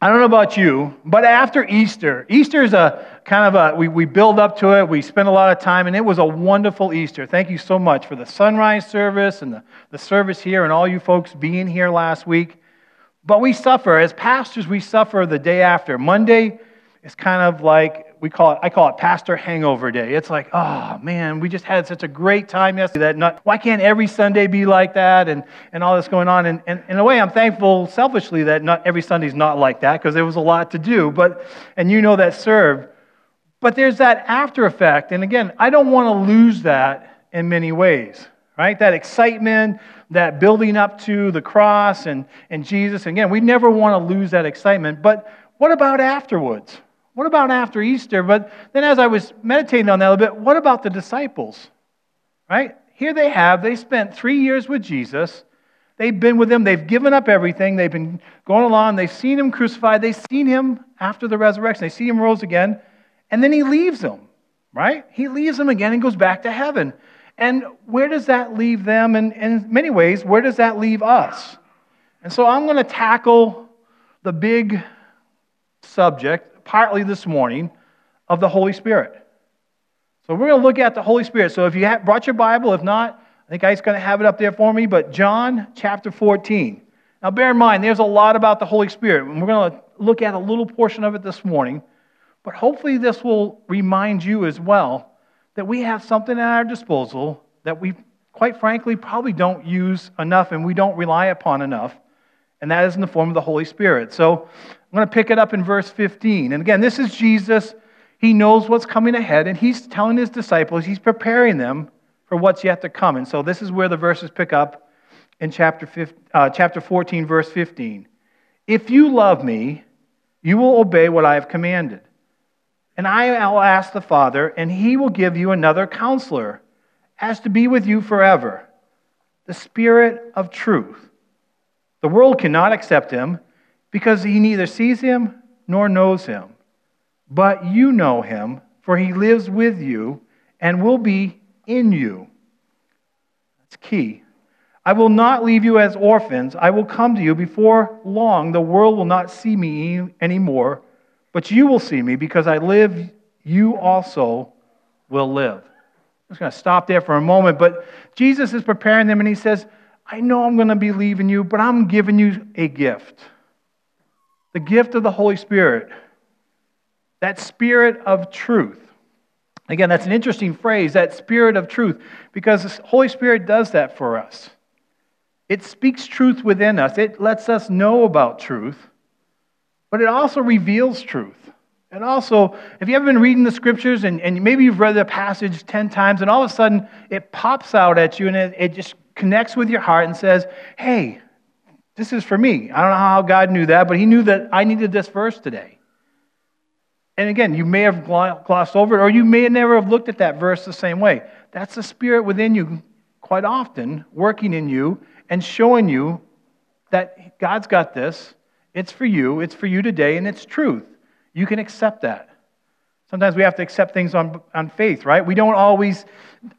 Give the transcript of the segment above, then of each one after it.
I don't know about you, but after Easter, Easter is a kind of a, we, we build up to it, we spend a lot of time, and it was a wonderful Easter. Thank you so much for the sunrise service and the, the service here and all you folks being here last week. But we suffer, as pastors, we suffer the day after. Monday is kind of like we call it, I call it Pastor Hangover Day. It's like, oh man, we just had such a great time yesterday. That not, why can't every Sunday be like that? And, and all this going on. And, and in a way, I'm thankful selfishly that not every Sunday's not like that because there was a lot to do. But, and you know that served. But there's that after effect. And again, I don't want to lose that in many ways, right? That excitement, that building up to the cross and, and Jesus. And again, we never want to lose that excitement. But what about afterwards? What about after Easter? But then as I was meditating on that a little bit, what about the disciples? Right? Here they have, they spent three years with Jesus. They've been with him, they've given up everything, they've been going along, they've seen him crucified, they've seen him after the resurrection, they see him rose again, and then he leaves them, right? He leaves them again and goes back to heaven. And where does that leave them? And in many ways, where does that leave us? And so I'm going to tackle the big subject partly this morning of the Holy Spirit. So we're going to look at the Holy Spirit. So if you brought your Bible, if not, I think I's going to have it up there for me, but John chapter 14. Now bear in mind, there's a lot about the Holy Spirit, and we're going to look at a little portion of it this morning. But hopefully, this will remind you as well that we have something at our disposal that we, quite frankly, probably don't use enough and we don't rely upon enough, and that is in the form of the Holy Spirit. So I'm going to pick it up in verse 15. And again, this is Jesus. He knows what's coming ahead, and he's telling his disciples, he's preparing them for what's yet to come. And so this is where the verses pick up in chapter, 15, uh, chapter 14, verse 15. If you love me, you will obey what I have commanded. And I will ask the Father, and he will give you another counselor, as to be with you forever, the Spirit of truth. The world cannot accept him because he neither sees him nor knows him. But you know him, for he lives with you and will be in you. That's key. I will not leave you as orphans. I will come to you before long. The world will not see me anymore, but you will see me because I live, you also will live. I'm just going to stop there for a moment, but Jesus is preparing them and he says, I know I'm going to be leaving you, but I'm giving you a gift the gift of the Holy Spirit, that spirit of truth. Again, that's an interesting phrase, that spirit of truth, because the Holy Spirit does that for us. It speaks truth within us, it lets us know about truth, but it also reveals truth. And also, if you ever been reading the scriptures and, and maybe you've read the passage 10 times and all of a sudden it pops out at you and it, it just connects with your heart and says, hey, this is for me. I don't know how God knew that, but He knew that I needed this verse today. And again, you may have glossed over it, or you may never have looked at that verse the same way. That's the Spirit within you, quite often, working in you and showing you that God's got this. It's for you, it's for you today, and it's truth. You can accept that. Sometimes we have to accept things on, on faith, right? We don't always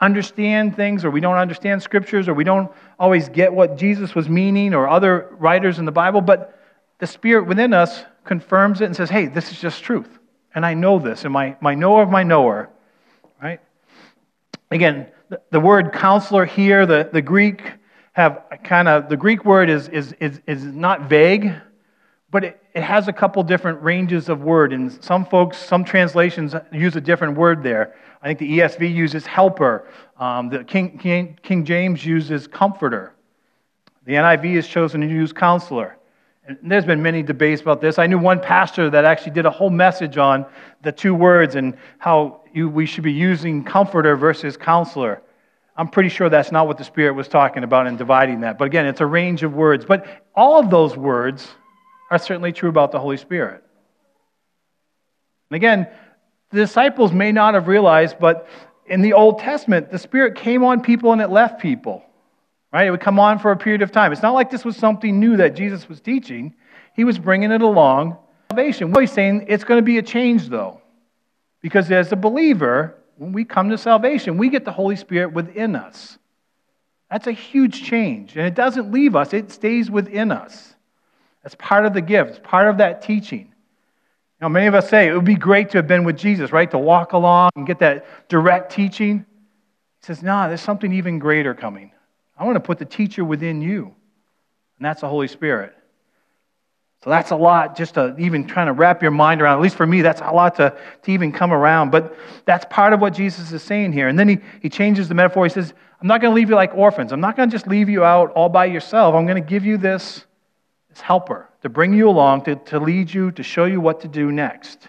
understand things, or we don't understand scriptures, or we don't always get what Jesus was meaning, or other writers in the Bible, but the Spirit within us confirms it and says, hey, this is just truth. And I know this, and my, my knower of my knower, right? Again, the, the word counselor here, the, the Greek have kind of, the Greek word is, is, is, is not vague, but it, it has a couple different ranges of word, and some folks, some translations use a different word there. I think the ESV uses helper. Um, the King, King, King James uses comforter. The NIV has chosen to use counselor. And there's been many debates about this. I knew one pastor that actually did a whole message on the two words and how you, we should be using comforter versus counselor. I'm pretty sure that's not what the Spirit was talking about in dividing that. But again, it's a range of words. But all of those words are certainly true about the Holy Spirit. And again, the disciples may not have realized, but in the Old Testament, the Spirit came on people and it left people. Right? It would come on for a period of time. It's not like this was something new that Jesus was teaching. He was bringing it along. Salvation. He's saying it's going to be a change, though. Because as a believer, when we come to salvation, we get the Holy Spirit within us. That's a huge change. And it doesn't leave us, it stays within us. That's part of the gift, it's part of that teaching. You know, many of us say it would be great to have been with Jesus, right? To walk along and get that direct teaching. He says, No, there's something even greater coming. I want to put the teacher within you, and that's the Holy Spirit. So that's a lot just to even trying to wrap your mind around. At least for me, that's a lot to, to even come around. But that's part of what Jesus is saying here. And then he, he changes the metaphor. He says, I'm not going to leave you like orphans. I'm not going to just leave you out all by yourself. I'm going to give you this, this helper to bring you along, to, to lead you, to show you what to do next.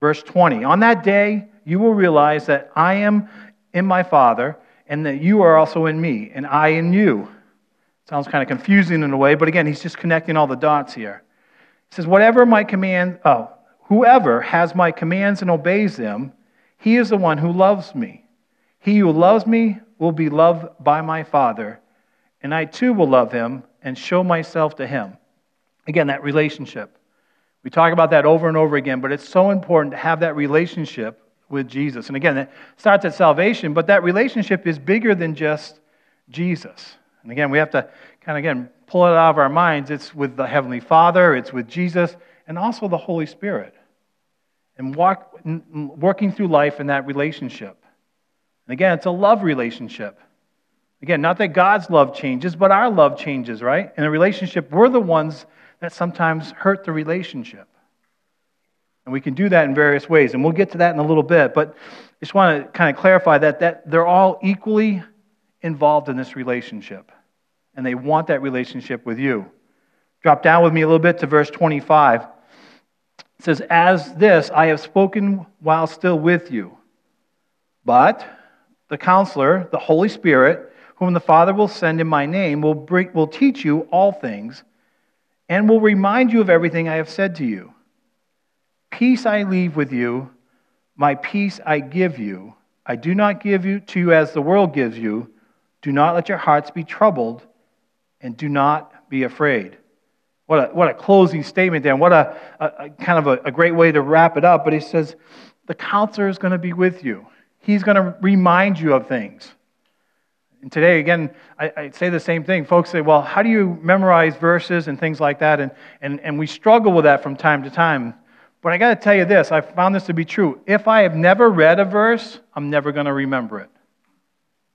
Verse 20 On that day, you will realize that I am in my Father, and that you are also in me, and I in you. Sounds kind of confusing in a way, but again, he's just connecting all the dots here. He says, Whatever my command, oh, whoever has my commands and obeys them, he is the one who loves me. He who loves me will be loved by my Father, and I too will love him and show myself to him. Again, that relationship. We talk about that over and over again, but it's so important to have that relationship with Jesus. And again, it starts at salvation, but that relationship is bigger than just Jesus. And again, we have to kind of, again, pull it out of our minds. It's with the Heavenly Father, it's with Jesus, and also the Holy Spirit. And walk, working through life in that relationship. And again, it's a love relationship. Again, not that God's love changes, but our love changes, right? In a relationship, we're the ones that sometimes hurt the relationship. And we can do that in various ways. And we'll get to that in a little bit. But I just want to kind of clarify that, that they're all equally involved in this relationship and they want that relationship with you. Drop down with me a little bit to verse 25. It says, As this I have spoken while still with you. But the counselor, the Holy Spirit, whom the Father will send in my name, will, bring, will teach you all things and will remind you of everything I have said to you. Peace I leave with you, my peace I give you. I do not give you to you as the world gives you. Do not let your hearts be troubled and do not be afraid. What a, what a closing statement there, and what a, a, a kind of a, a, great way to wrap it up. But he says, the counselor is going to be with you. He's going to remind you of things. And today, again, I, I, say the same thing. Folks say, well, how do you memorize verses and things like that? And, and, and we struggle with that from time to time. But I got to tell you this I found this to be true. If I have never read a verse, I'm never going to remember it.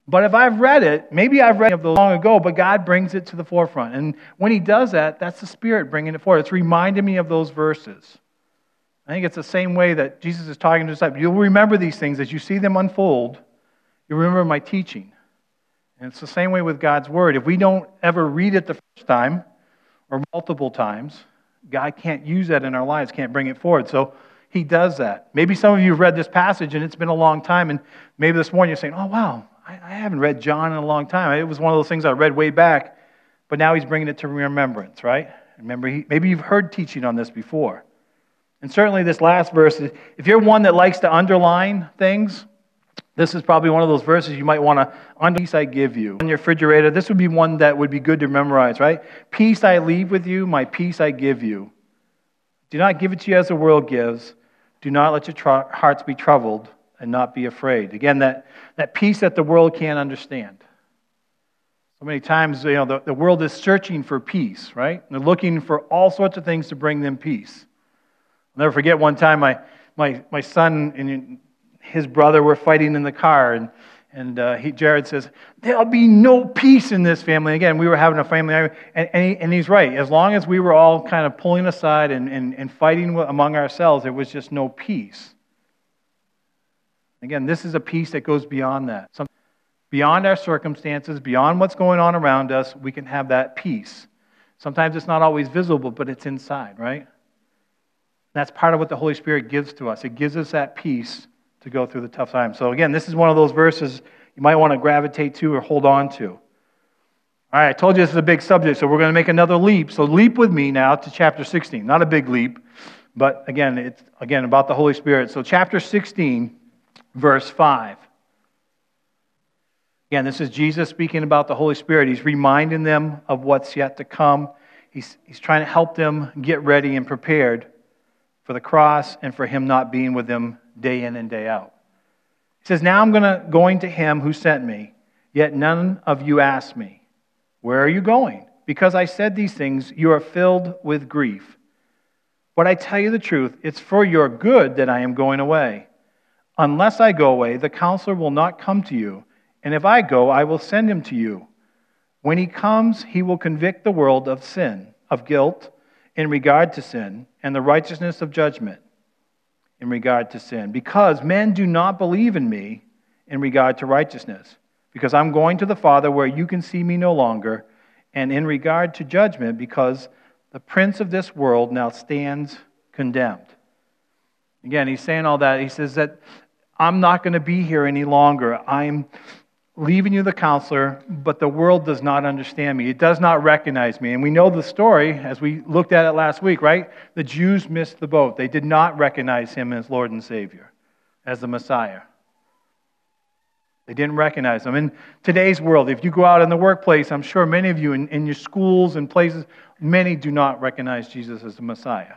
But if I've read it, maybe I've read it long ago, but God brings it to the forefront. And when He does that, that's the Spirit bringing it forward. It's reminding me of those verses. I think it's the same way that Jesus is talking to disciples. You'll remember these things as you see them unfold. You'll remember my teaching. And it's the same way with God's Word. If we don't ever read it the first time or multiple times, God can't use that in our lives, can't bring it forward. So He does that. Maybe some of you have read this passage and it's been a long time, and maybe this morning you're saying, oh, wow, I, I haven't read John in a long time. It was one of those things I read way back, but now he's bringing it to remembrance, right? Remember, he, maybe you've heard teaching on this before. And certainly, this last verse, if you're one that likes to underline things, this is probably one of those verses you might want to, on peace I give you. On your refrigerator, this would be one that would be good to memorize, right? Peace I leave with you, my peace I give you. Do not give it to you as the world gives. Do not let your tr- hearts be troubled and not be afraid. Again, that, that peace that the world can't understand. So many times, you know, the, the world is searching for peace, right? they're looking for all sorts of things to bring them peace. I'll never forget one time my, my, my son and his brother were fighting in the car, and, and uh, he, Jared says, There'll be no peace in this family. Again, we were having a family, and, and, he, and he's right. As long as we were all kind of pulling aside and, and, and fighting among ourselves, there was just no peace. Again, this is a peace that goes beyond that. Some, beyond our circumstances, beyond what's going on around us, we can have that peace. Sometimes it's not always visible, but it's inside, right? That's part of what the Holy Spirit gives to us. It gives us that peace to go through the tough times. So, again, this is one of those verses you might want to gravitate to or hold on to. All right, I told you this is a big subject, so we're going to make another leap. So, leap with me now to chapter 16. Not a big leap, but again, it's again about the Holy Spirit. So, chapter 16 verse 5. Again, this is Jesus speaking about the Holy Spirit. He's reminding them of what's yet to come. He's, he's trying to help them get ready and prepared for the cross and for Him not being with them day in and day out. He says, Now I'm gonna, going to Him who sent me, yet none of you ask me, Where are you going? because I said these things, you are filled with grief. But I tell you the truth, it's for your good that I am going away. Unless I go away, the counselor will not come to you. And if I go, I will send him to you. When he comes, he will convict the world of sin, of guilt in regard to sin, and the righteousness of judgment in regard to sin. Because men do not believe in me in regard to righteousness. Because I'm going to the Father where you can see me no longer. And in regard to judgment, because the prince of this world now stands condemned. Again, he's saying all that. He says that I'm not going to be here any longer. I'm leaving you the counselor, but the world does not understand me. It does not recognize me. And we know the story as we looked at it last week, right? The Jews missed the boat. They did not recognize him as Lord and Savior, as the Messiah. They didn't recognize him. In today's world, if you go out in the workplace, I'm sure many of you in, in your schools and places, many do not recognize Jesus as the Messiah.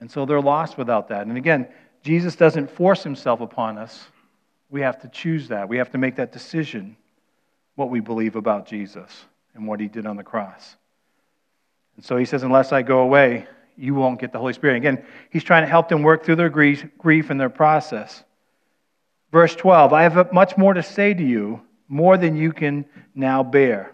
And so they're lost without that. And again, Jesus doesn't force himself upon us. We have to choose that. We have to make that decision what we believe about Jesus and what he did on the cross. And so he says, Unless I go away, you won't get the Holy Spirit. Again, he's trying to help them work through their grief, grief and their process. Verse 12 I have much more to say to you, more than you can now bear.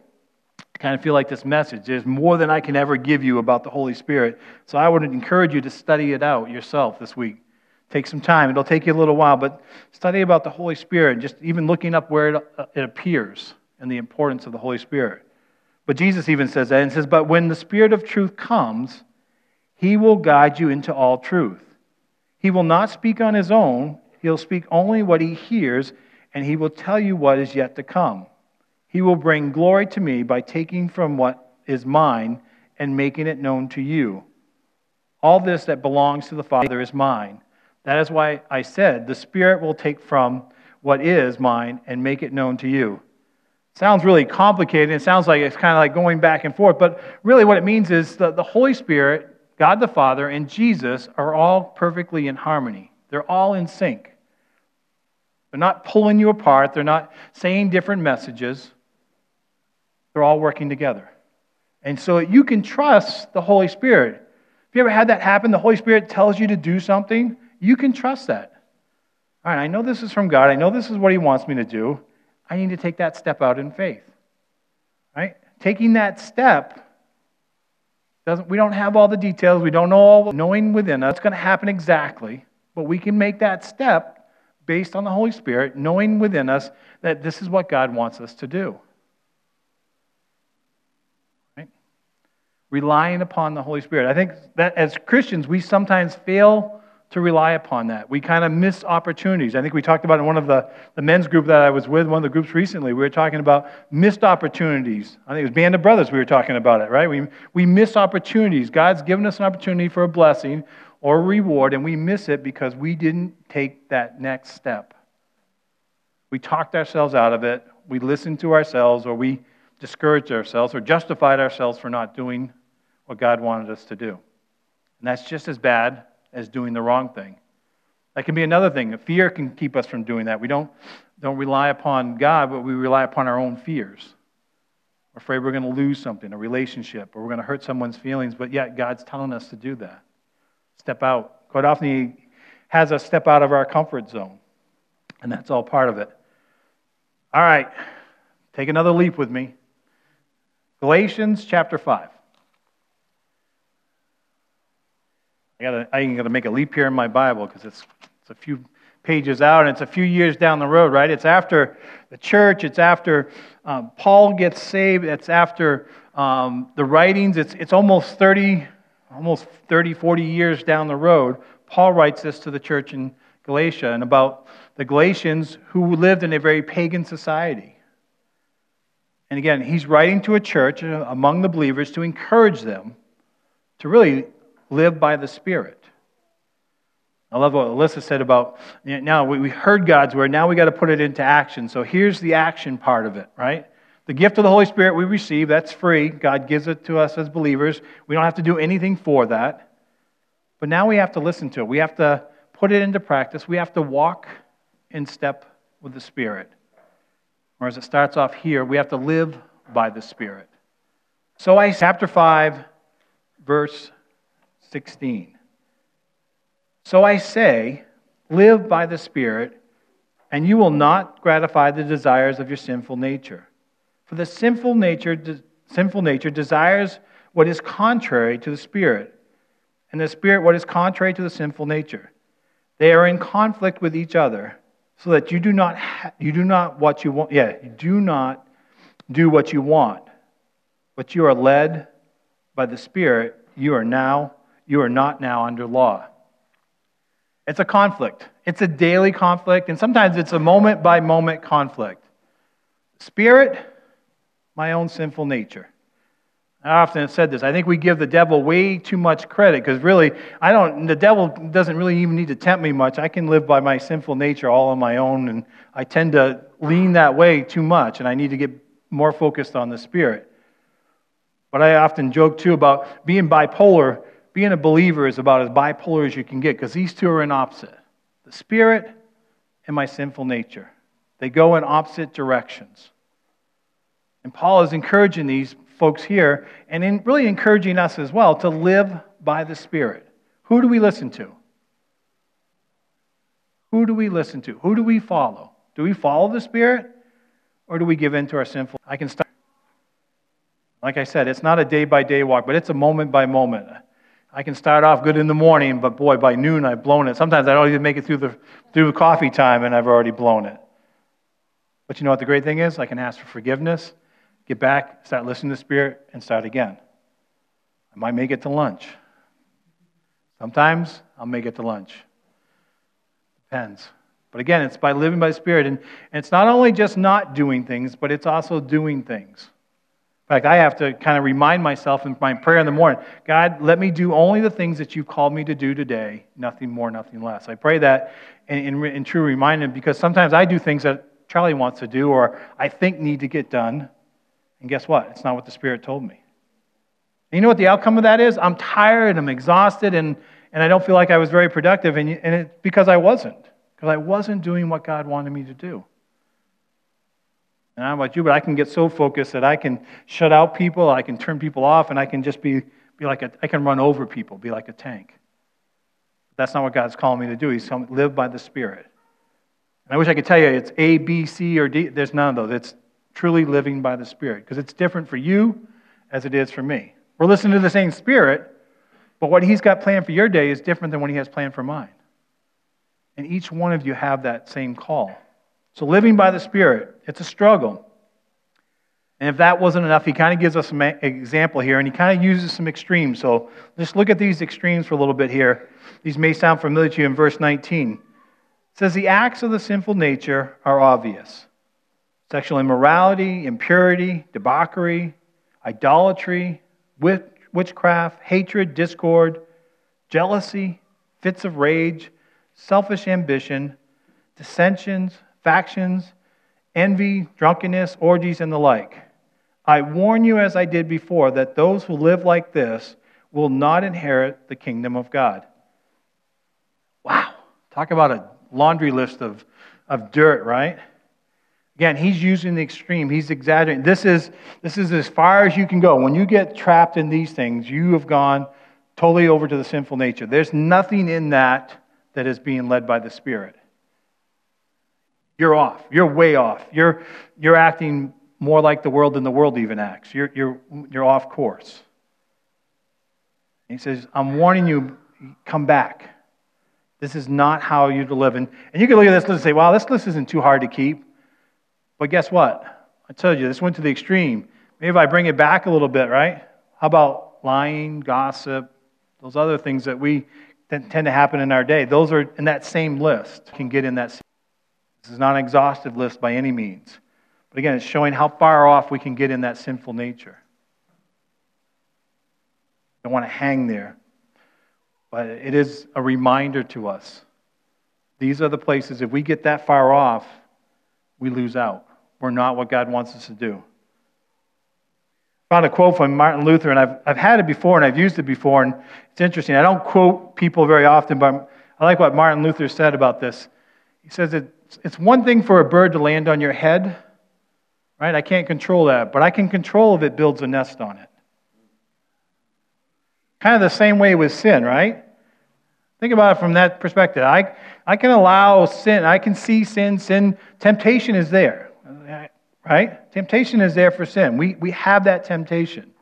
I kind of feel like this message. There's more than I can ever give you about the Holy Spirit. So I would encourage you to study it out yourself this week. Take some time. It'll take you a little while, but study about the Holy Spirit, just even looking up where it, uh, it appears and the importance of the Holy Spirit. But Jesus even says that and says, But when the Spirit of truth comes, he will guide you into all truth. He will not speak on his own, he'll speak only what he hears, and he will tell you what is yet to come. He will bring glory to me by taking from what is mine and making it known to you. All this that belongs to the Father is mine. That is why I said, The Spirit will take from what is mine and make it known to you. Sounds really complicated. It sounds like it's kind of like going back and forth. But really, what it means is that the Holy Spirit, God the Father, and Jesus are all perfectly in harmony. They're all in sync. They're not pulling you apart, they're not saying different messages. They're all working together. And so you can trust the Holy Spirit. Have you ever had that happen? The Holy Spirit tells you to do something, you can trust that. All right, I know this is from God. I know this is what He wants me to do. I need to take that step out in faith. Right? Taking that step doesn't we don't have all the details. We don't know all knowing within us it's going to happen exactly, but we can make that step based on the Holy Spirit, knowing within us that this is what God wants us to do. Right? Relying upon the Holy Spirit. I think that as Christians, we sometimes fail to rely upon that. We kind of miss opportunities. I think we talked about in one of the, the men's group that I was with, one of the groups recently, we were talking about missed opportunities. I think it was Band of Brothers we were talking about it, right? We, we miss opportunities. God's given us an opportunity for a blessing or a reward, and we miss it because we didn't take that next step. We talked ourselves out of it, we listened to ourselves, or we discouraged ourselves or justified ourselves for not doing what God wanted us to do. And that's just as bad as doing the wrong thing. That can be another thing. Fear can keep us from doing that. We don't, don't rely upon God, but we rely upon our own fears. We're afraid we're going to lose something, a relationship, or we're going to hurt someone's feelings, but yet God's telling us to do that. Step out. Quite often, He has us step out of our comfort zone, and that's all part of it. All right, take another leap with me. Galatians chapter 5. I got I got to make a leap here in my Bible because it's, it's a few pages out and it's a few years down the road, right? It's after the church, it's after um, Paul gets saved, it's after um, the writings, it's, it's almost 30, almost 30, 40 years down the road. Paul writes this to the church in Galatia and about the Galatians who lived in a very pagan society. And again, he's writing to a church uh, among the believers to encourage them to really live by the Spirit. I love what Alyssa said about now we heard God's word, now we got to put it into action. So here's the action part of it, right? The gift of the Holy Spirit we receive, that's free. God gives it to us as believers. We don't have to do anything for that. But now we have to listen to it. We have to put it into practice. We have to walk in step with the Spirit. Or as it starts off here, we have to live by the Spirit. So I, chapter 5, verse 16. So I say, live by the Spirit, and you will not gratify the desires of your sinful nature. For the sinful nature, sinful nature desires what is contrary to the Spirit, and the Spirit what is contrary to the sinful nature. They are in conflict with each other, so that you do not ha- you do not what you want. Yeah, you do not do what you want, but you are led by the Spirit. You are now you are not now under law. It's a conflict. It's a daily conflict, and sometimes it's a moment by moment conflict. Spirit, my own sinful nature. I often have said this. I think we give the devil way too much credit because really, I don't. The devil doesn't really even need to tempt me much. I can live by my sinful nature all on my own, and I tend to lean that way too much, and I need to get more focused on the spirit. But I often joke too about being bipolar being a believer is about as bipolar as you can get because these two are in opposite the spirit and my sinful nature. They go in opposite directions. And Paul is encouraging these folks here and in really encouraging us as well to live by the Spirit. Who do we listen to? Who do we listen to? Who do we follow? Do we follow the Spirit or do we give in to our sinful? I can start. Like I said, it's not a day by day walk, but it's a moment by moment. I can start off good in the morning, but boy, by noon I've blown it. Sometimes I don't even make it through the through coffee time and I've already blown it. But you know what the great thing is? I can ask for forgiveness, get back, start listening to the Spirit, and start again. I might make it to lunch. Sometimes I'll make it to lunch. Depends. But again, it's by living by the Spirit. And, and it's not only just not doing things, but it's also doing things fact, I have to kind of remind myself in my prayer in the morning God, let me do only the things that you've called me to do today, nothing more, nothing less. I pray that in, in, in true reminder because sometimes I do things that Charlie wants to do or I think need to get done. And guess what? It's not what the Spirit told me. And you know what the outcome of that is? I'm tired, I'm exhausted, and, and I don't feel like I was very productive. And, and it's because I wasn't, because I wasn't doing what God wanted me to do. And I don't know about you, but I can get so focused that I can shut out people, I can turn people off, and I can just be, be like a, I can run over people, be like a tank. That's not what God's calling me to do. He's telling me live by the Spirit. And I wish I could tell you it's A, B, C, or D. There's none of those. It's truly living by the Spirit because it's different for you as it is for me. We're listening to the same Spirit, but what He's got planned for your day is different than what He has planned for mine. And each one of you have that same call. So, living by the Spirit, it's a struggle. And if that wasn't enough, he kind of gives us an example here, and he kind of uses some extremes. So, just look at these extremes for a little bit here. These may sound familiar to you in verse 19. It says, The acts of the sinful nature are obvious sexual immorality, impurity, debauchery, idolatry, witchcraft, hatred, discord, jealousy, fits of rage, selfish ambition, dissensions factions, envy, drunkenness, orgies, and the like. I warn you, as I did before, that those who live like this will not inherit the kingdom of God. Wow. Talk about a laundry list of, of dirt, right? Again, he's using the extreme. He's exaggerating. This is, this is as far as you can go. When you get trapped in these things, you have gone totally over to the sinful nature. There's nothing in that that is being led by the Spirit. You're off. You're way off. You're, you're acting more like the world than the world even acts. You're, you're, you're off course. he says, I'm warning you, come back. This is not how you to live. And, and you can look at this list and say, wow, this list isn't too hard to keep. But guess what? I told you, this went to the extreme. Maybe if I bring it back a little bit, right? How about lying, gossip, those other things that we that tend to happen in our day? Those are in that same list, can get in that this is not an exhaustive list by any means. But again, it's showing how far off we can get in that sinful nature. I don't want to hang there. But it is a reminder to us. These are the places, if we get that far off, we lose out. We're not what God wants us to do. I found a quote from Martin Luther, and I've, I've had it before and I've used it before, and it's interesting. I don't quote people very often, but I like what Martin Luther said about this. He says that it's one thing for a bird to land on your head, right? I can't control that, but I can control if it builds a nest on it. Kind of the same way with sin, right? Think about it from that perspective. I, I can allow sin, I can see sin, sin, temptation is there, right? Temptation is there for sin. We, we have that temptation.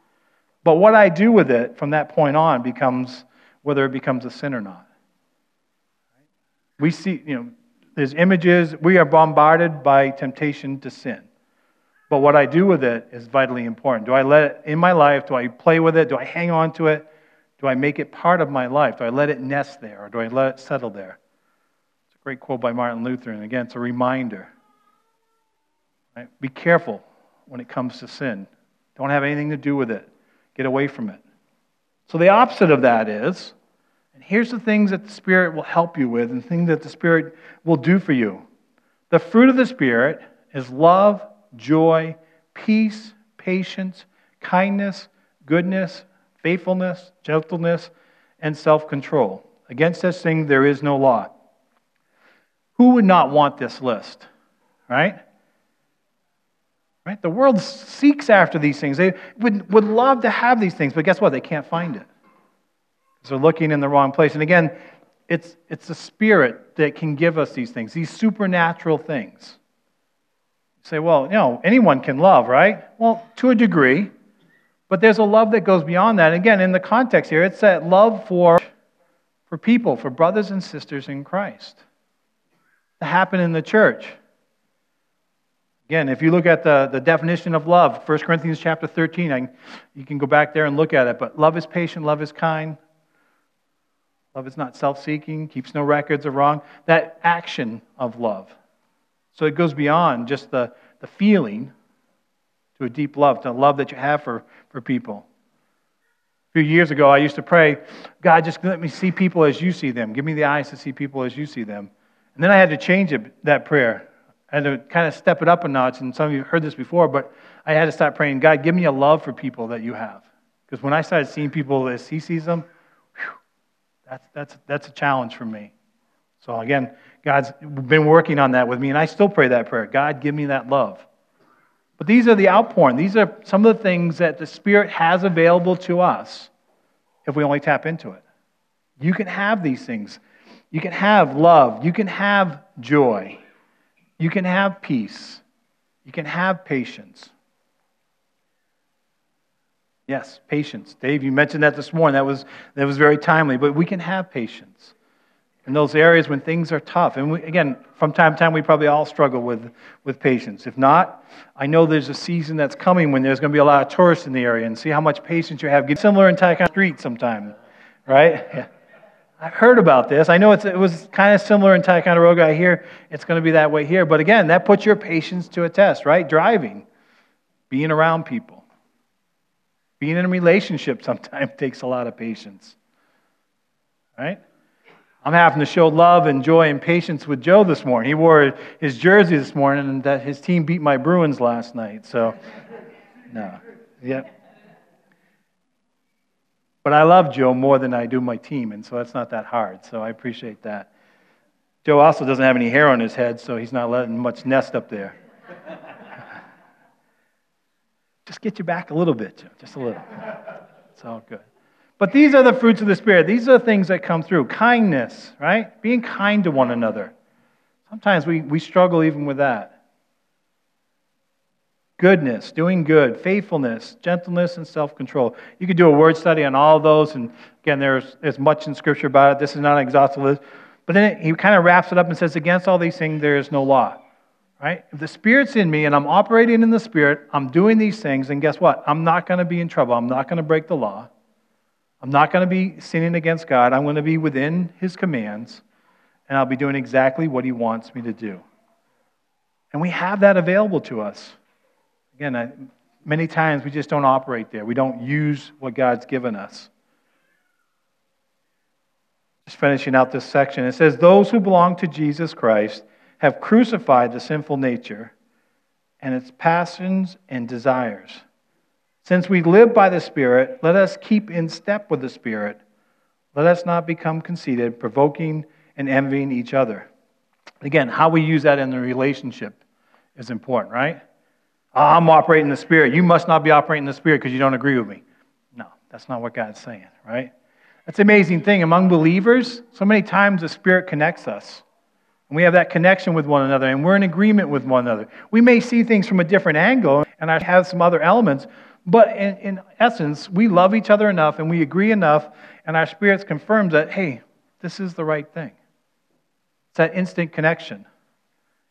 But what I do with it from that point on becomes whether it becomes a sin or not. We see, you know, there's images, we are bombarded by temptation to sin. But what I do with it is vitally important. Do I let it in my life? Do I play with it? Do I hang on to it? Do I make it part of my life? Do I let it nest there or do I let it settle there? It's a great quote by Martin Luther, and again, it's a reminder. Right? Be careful when it comes to sin. Don't have anything to do with it. Get away from it. So the opposite of that is, and here's the things that the Spirit will help you with and things that the Spirit will do for you. The fruit of the Spirit is love, joy, peace, patience, kindness, goodness, faithfulness, gentleness, and self control. Against such things there is no law. Who would not want this list? Right? Right? The world seeks after these things. They would, would love to have these things, but guess what? They can't find it. They're looking in the wrong place. And again, it's, it's the Spirit that can give us these things, these supernatural things. You say, well, you know, anyone can love, right? Well, to a degree. But there's a love that goes beyond that. And Again, in the context here, it's that love for, for people, for brothers and sisters in Christ. To happen in the church. Again, if you look at the, the definition of love, 1 Corinthians chapter 13, I, you can go back there and look at it. But love is patient, love is kind. Love is not self seeking, keeps no records of wrong. That action of love. So it goes beyond just the, the feeling to a deep love, to a love that you have for, for people. A few years ago, I used to pray, God, just let me see people as you see them. Give me the eyes to see people as you see them. And then I had to change it, that prayer. I had to kind of step it up a notch. And some of you heard this before, but I had to start praying, God, give me a love for people that you have. Because when I started seeing people as He sees them, that's, that's, that's a challenge for me. So again, God's been working on that with me, and I still pray that prayer God, give me that love. But these are the outpouring. These are some of the things that the Spirit has available to us if we only tap into it. You can have these things. You can have love. You can have joy. You can have peace. You can have patience. Yes, patience. Dave, you mentioned that this morning. That was, that was very timely. But we can have patience in those areas when things are tough. And we, again, from time to time, we probably all struggle with, with patience. If not, I know there's a season that's coming when there's going to be a lot of tourists in the area and see how much patience you have. Get similar in Ticonderoga Street sometime, right? Yeah. I've heard about this. I know it was kind of similar in Ticonderoga. I hear it's going to be that way here. But again, that puts your patience to a test, right? Driving, being around people, being in a relationship sometimes takes a lot of patience, right? I'm having to show love and joy and patience with Joe this morning. He wore his jersey this morning, and that his team beat my Bruins last night. So, no, yeah. But I love Joe more than I do my team, and so that's not that hard. So I appreciate that. Joe also doesn't have any hair on his head, so he's not letting much nest up there. Just get you back a little bit, just a little. It's all good. But these are the fruits of the Spirit. These are the things that come through. Kindness, right? Being kind to one another. Sometimes we, we struggle even with that. Goodness, doing good, faithfulness, gentleness, and self control. You could do a word study on all those. And again, there's, there's much in Scripture about it. This is not an exhaustive list. But then it, he kind of wraps it up and says, Against all these things, there is no law. Right? If the Spirit's in me and I'm operating in the Spirit, I'm doing these things, and guess what? I'm not going to be in trouble. I'm not going to break the law. I'm not going to be sinning against God. I'm going to be within His commands, and I'll be doing exactly what He wants me to do. And we have that available to us. Again, I, many times we just don't operate there, we don't use what God's given us. Just finishing out this section, it says, Those who belong to Jesus Christ have crucified the sinful nature and its passions and desires. Since we live by the Spirit, let us keep in step with the Spirit. Let us not become conceited, provoking and envying each other. Again, how we use that in the relationship is important, right? Ah, I'm operating the Spirit. You must not be operating the Spirit because you don't agree with me. No, That's not what God's saying, right? That's an amazing thing. Among believers, so many times the Spirit connects us. And we have that connection with one another, and we're in agreement with one another. We may see things from a different angle, and I have some other elements, but in, in essence, we love each other enough and we agree enough, and our spirits confirms that, hey, this is the right thing. It's that instant connection.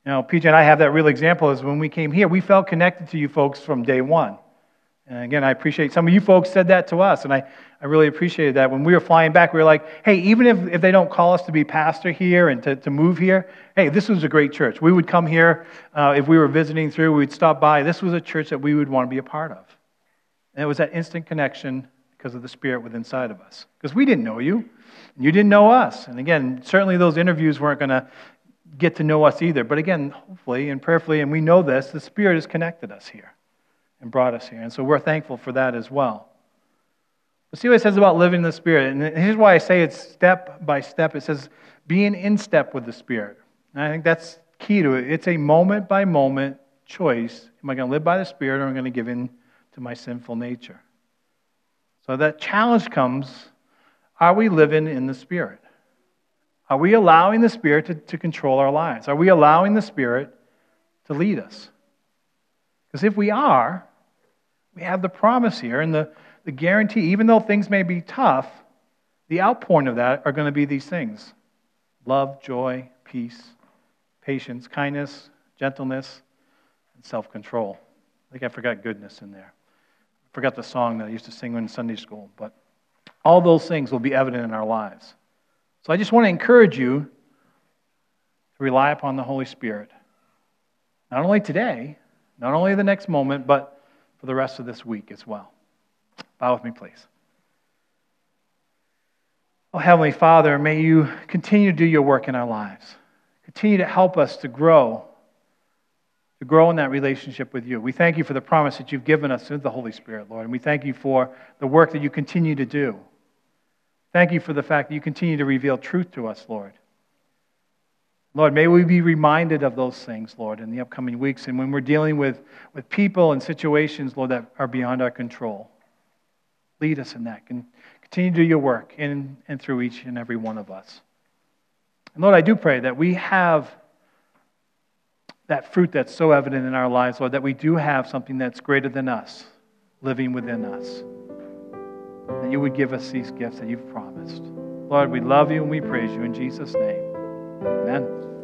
You know, PJ and I have that real example is when we came here, we felt connected to you folks from day one. And again, I appreciate some of you folks said that to us, and I, I really appreciated that. When we were flying back, we were like, hey, even if, if they don't call us to be pastor here and to, to move here, hey, this was a great church. We would come here uh, if we were visiting through, we'd stop by. This was a church that we would want to be a part of. And it was that instant connection because of the Spirit within inside of us. Because we didn't know you, and you didn't know us. And again, certainly those interviews weren't going to get to know us either. But again, hopefully and prayerfully, and we know this, the Spirit has connected us here and brought us here. And so we're thankful for that as well. But see what it says about living in the Spirit. And here's why I say it's step by step. It says being in step with the Spirit. And I think that's key to it. It's a moment by moment choice. Am I going to live by the Spirit or am I going to give in to my sinful nature? So that challenge comes are we living in the Spirit? Are we allowing the Spirit to, to control our lives? Are we allowing the Spirit to lead us? Because if we are, we have the promise here and the, the guarantee, even though things may be tough, the outpouring of that are going to be these things love, joy, peace, patience, kindness, gentleness, and self control. I think I forgot goodness in there. I forgot the song that I used to sing in Sunday school, but all those things will be evident in our lives. So I just want to encourage you to rely upon the Holy Spirit, not only today, not only the next moment, but for the rest of this week as well. Bow with me, please. Oh, Heavenly Father, may you continue to do your work in our lives. Continue to help us to grow, to grow in that relationship with you. We thank you for the promise that you've given us through the Holy Spirit, Lord, and we thank you for the work that you continue to do. Thank you for the fact that you continue to reveal truth to us, Lord. Lord, may we be reminded of those things, Lord, in the upcoming weeks and when we're dealing with, with people and situations, Lord, that are beyond our control. Lead us in that. And continue to do your work in and through each and every one of us. And Lord, I do pray that we have that fruit that's so evident in our lives, Lord, that we do have something that's greater than us living within us. That you would give us these gifts that you've promised. Lord, we love you and we praise you in Jesus' name. Amen.